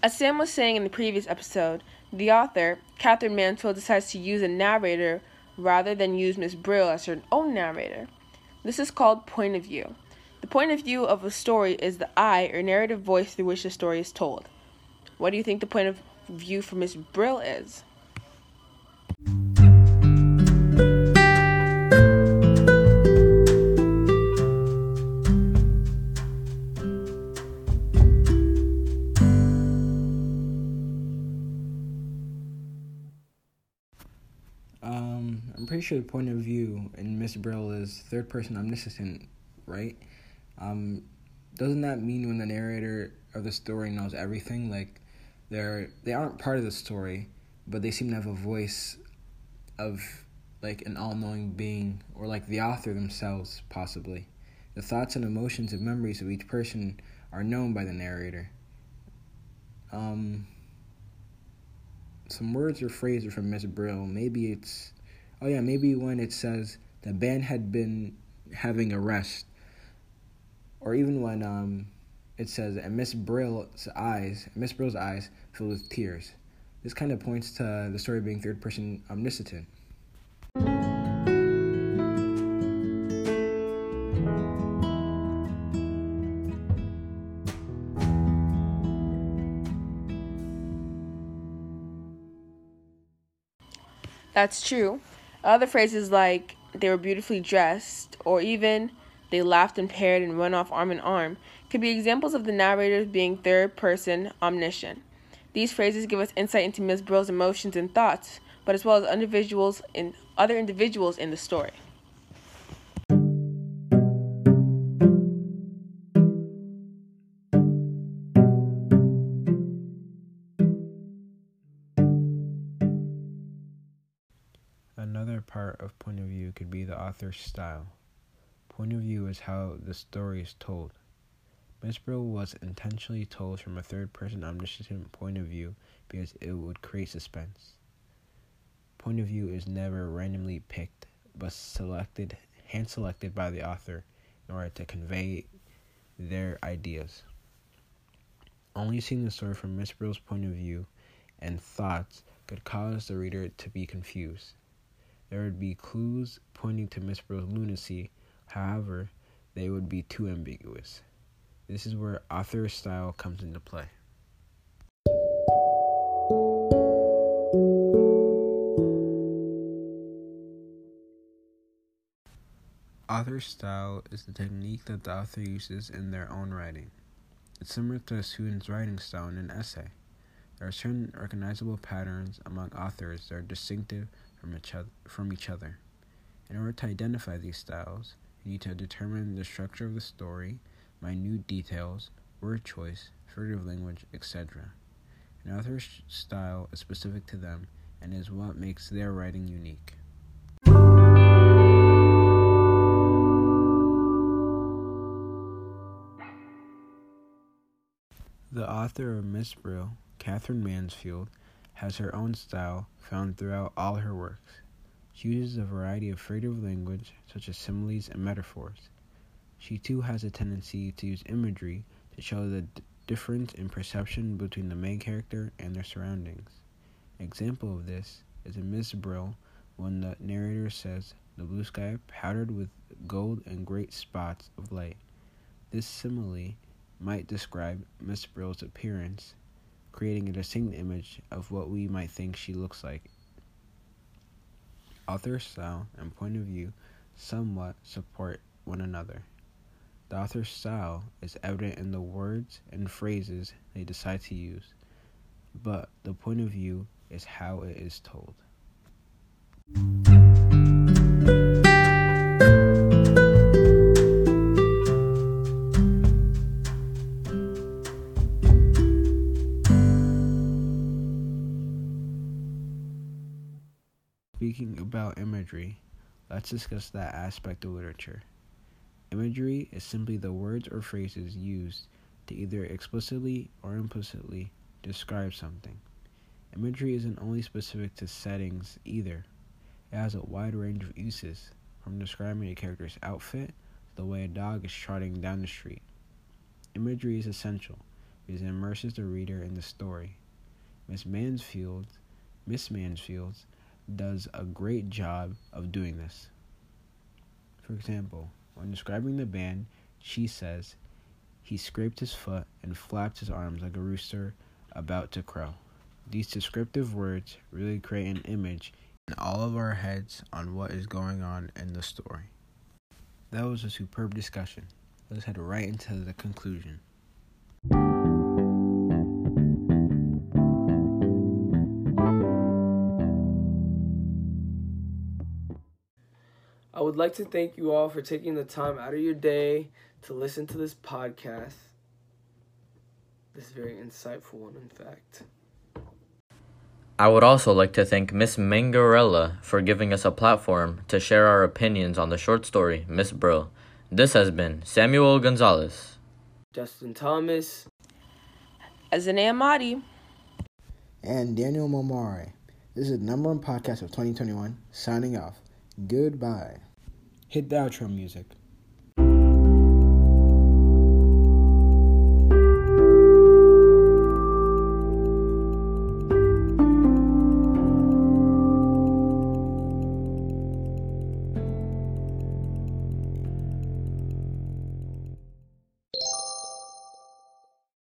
As Sam was saying in the previous episode, the author, Katherine Mansfield, decides to use a narrator rather than use Miss Brill as her own narrator. This is called point of view. The point of view of a story is the I or narrative voice through which the story is told. What do you think the point of view for Miss Brill is? I'm pretty sure the point of view in Miss Brill is third person omniscient, right? Um, doesn't that mean when the narrator of the story knows everything? Like, they're they aren't part of the story, but they seem to have a voice of like an all-knowing being, or like the author themselves, possibly. The thoughts and emotions and memories of each person are known by the narrator. Um, some words or phrases from Miss Brill. Maybe it's, oh yeah, maybe when it says the band had been having a rest, or even when um, it says and Miss Brill's eyes, Miss Brill's eyes filled with tears. This kind of points to the story being third person omniscient. That's true. Other phrases like they were beautifully dressed or even they laughed and paired and went off arm in arm could be examples of the narrators being third person omniscient. These phrases give us insight into Miss Brill's emotions and thoughts, but as well as individuals in other individuals in the story. View could be the author's style. Point of view is how the story is told. Miss Brill was intentionally told from a third person omniscient point of view because it would create suspense. Point of view is never randomly picked, but selected, hand selected by the author in order to convey their ideas. Only seeing the story from Miss Brill's point of view and thoughts could cause the reader to be confused. There would be clues pointing to Miss Brill's lunacy, however, they would be too ambiguous. This is where author style comes into play. Author style is the technique that the author uses in their own writing. It's similar to a student's writing style in an essay. There are certain recognizable patterns among authors that are distinctive from each other. From each other. In order to identify these styles, you need to determine the structure of the story minute details, word choice, figurative language, etc. An author's style is specific to them and is what makes their writing unique. The author of Miss Brill, Katherine Mansfield, has her own style found throughout all her works. She uses a variety of figurative language, such as similes and metaphors. She too has a tendency to use imagery to show the d- difference in perception between the main character and their surroundings. An example of this is in Miss Brill when the narrator says, The blue sky powdered with gold and great spots of light. This simile might describe Miss Brill's appearance, creating a distinct image of what we might think she looks like. Author style and point of view somewhat support one another. The author's style is evident in the words and phrases they decide to use, but the point of view is how it is told. Imagery, let's discuss that aspect of literature. Imagery is simply the words or phrases used to either explicitly or implicitly describe something. Imagery isn't only specific to settings either, it has a wide range of uses, from describing a character's outfit to the way a dog is trotting down the street. Imagery is essential because it immerses the reader in the story. Miss Mansfield, Miss Mansfield does a great job of doing this. For example, when describing the band, she says, he scraped his foot and flapped his arms like a rooster about to crow. These descriptive words really create an image in all of our heads on what is going on in the story. That was a superb discussion. Let's head right into the conclusion. Would like to thank you all for taking the time out of your day to listen to this podcast. This very insightful one, in fact. I would also like to thank Miss Mangarella for giving us a platform to share our opinions on the short story Miss Brill. This has been Samuel Gonzalez, Justin Thomas, Azania Amadi, and Daniel Momare. This is the number one podcast of 2021. Signing off. Goodbye. Hit the outro music.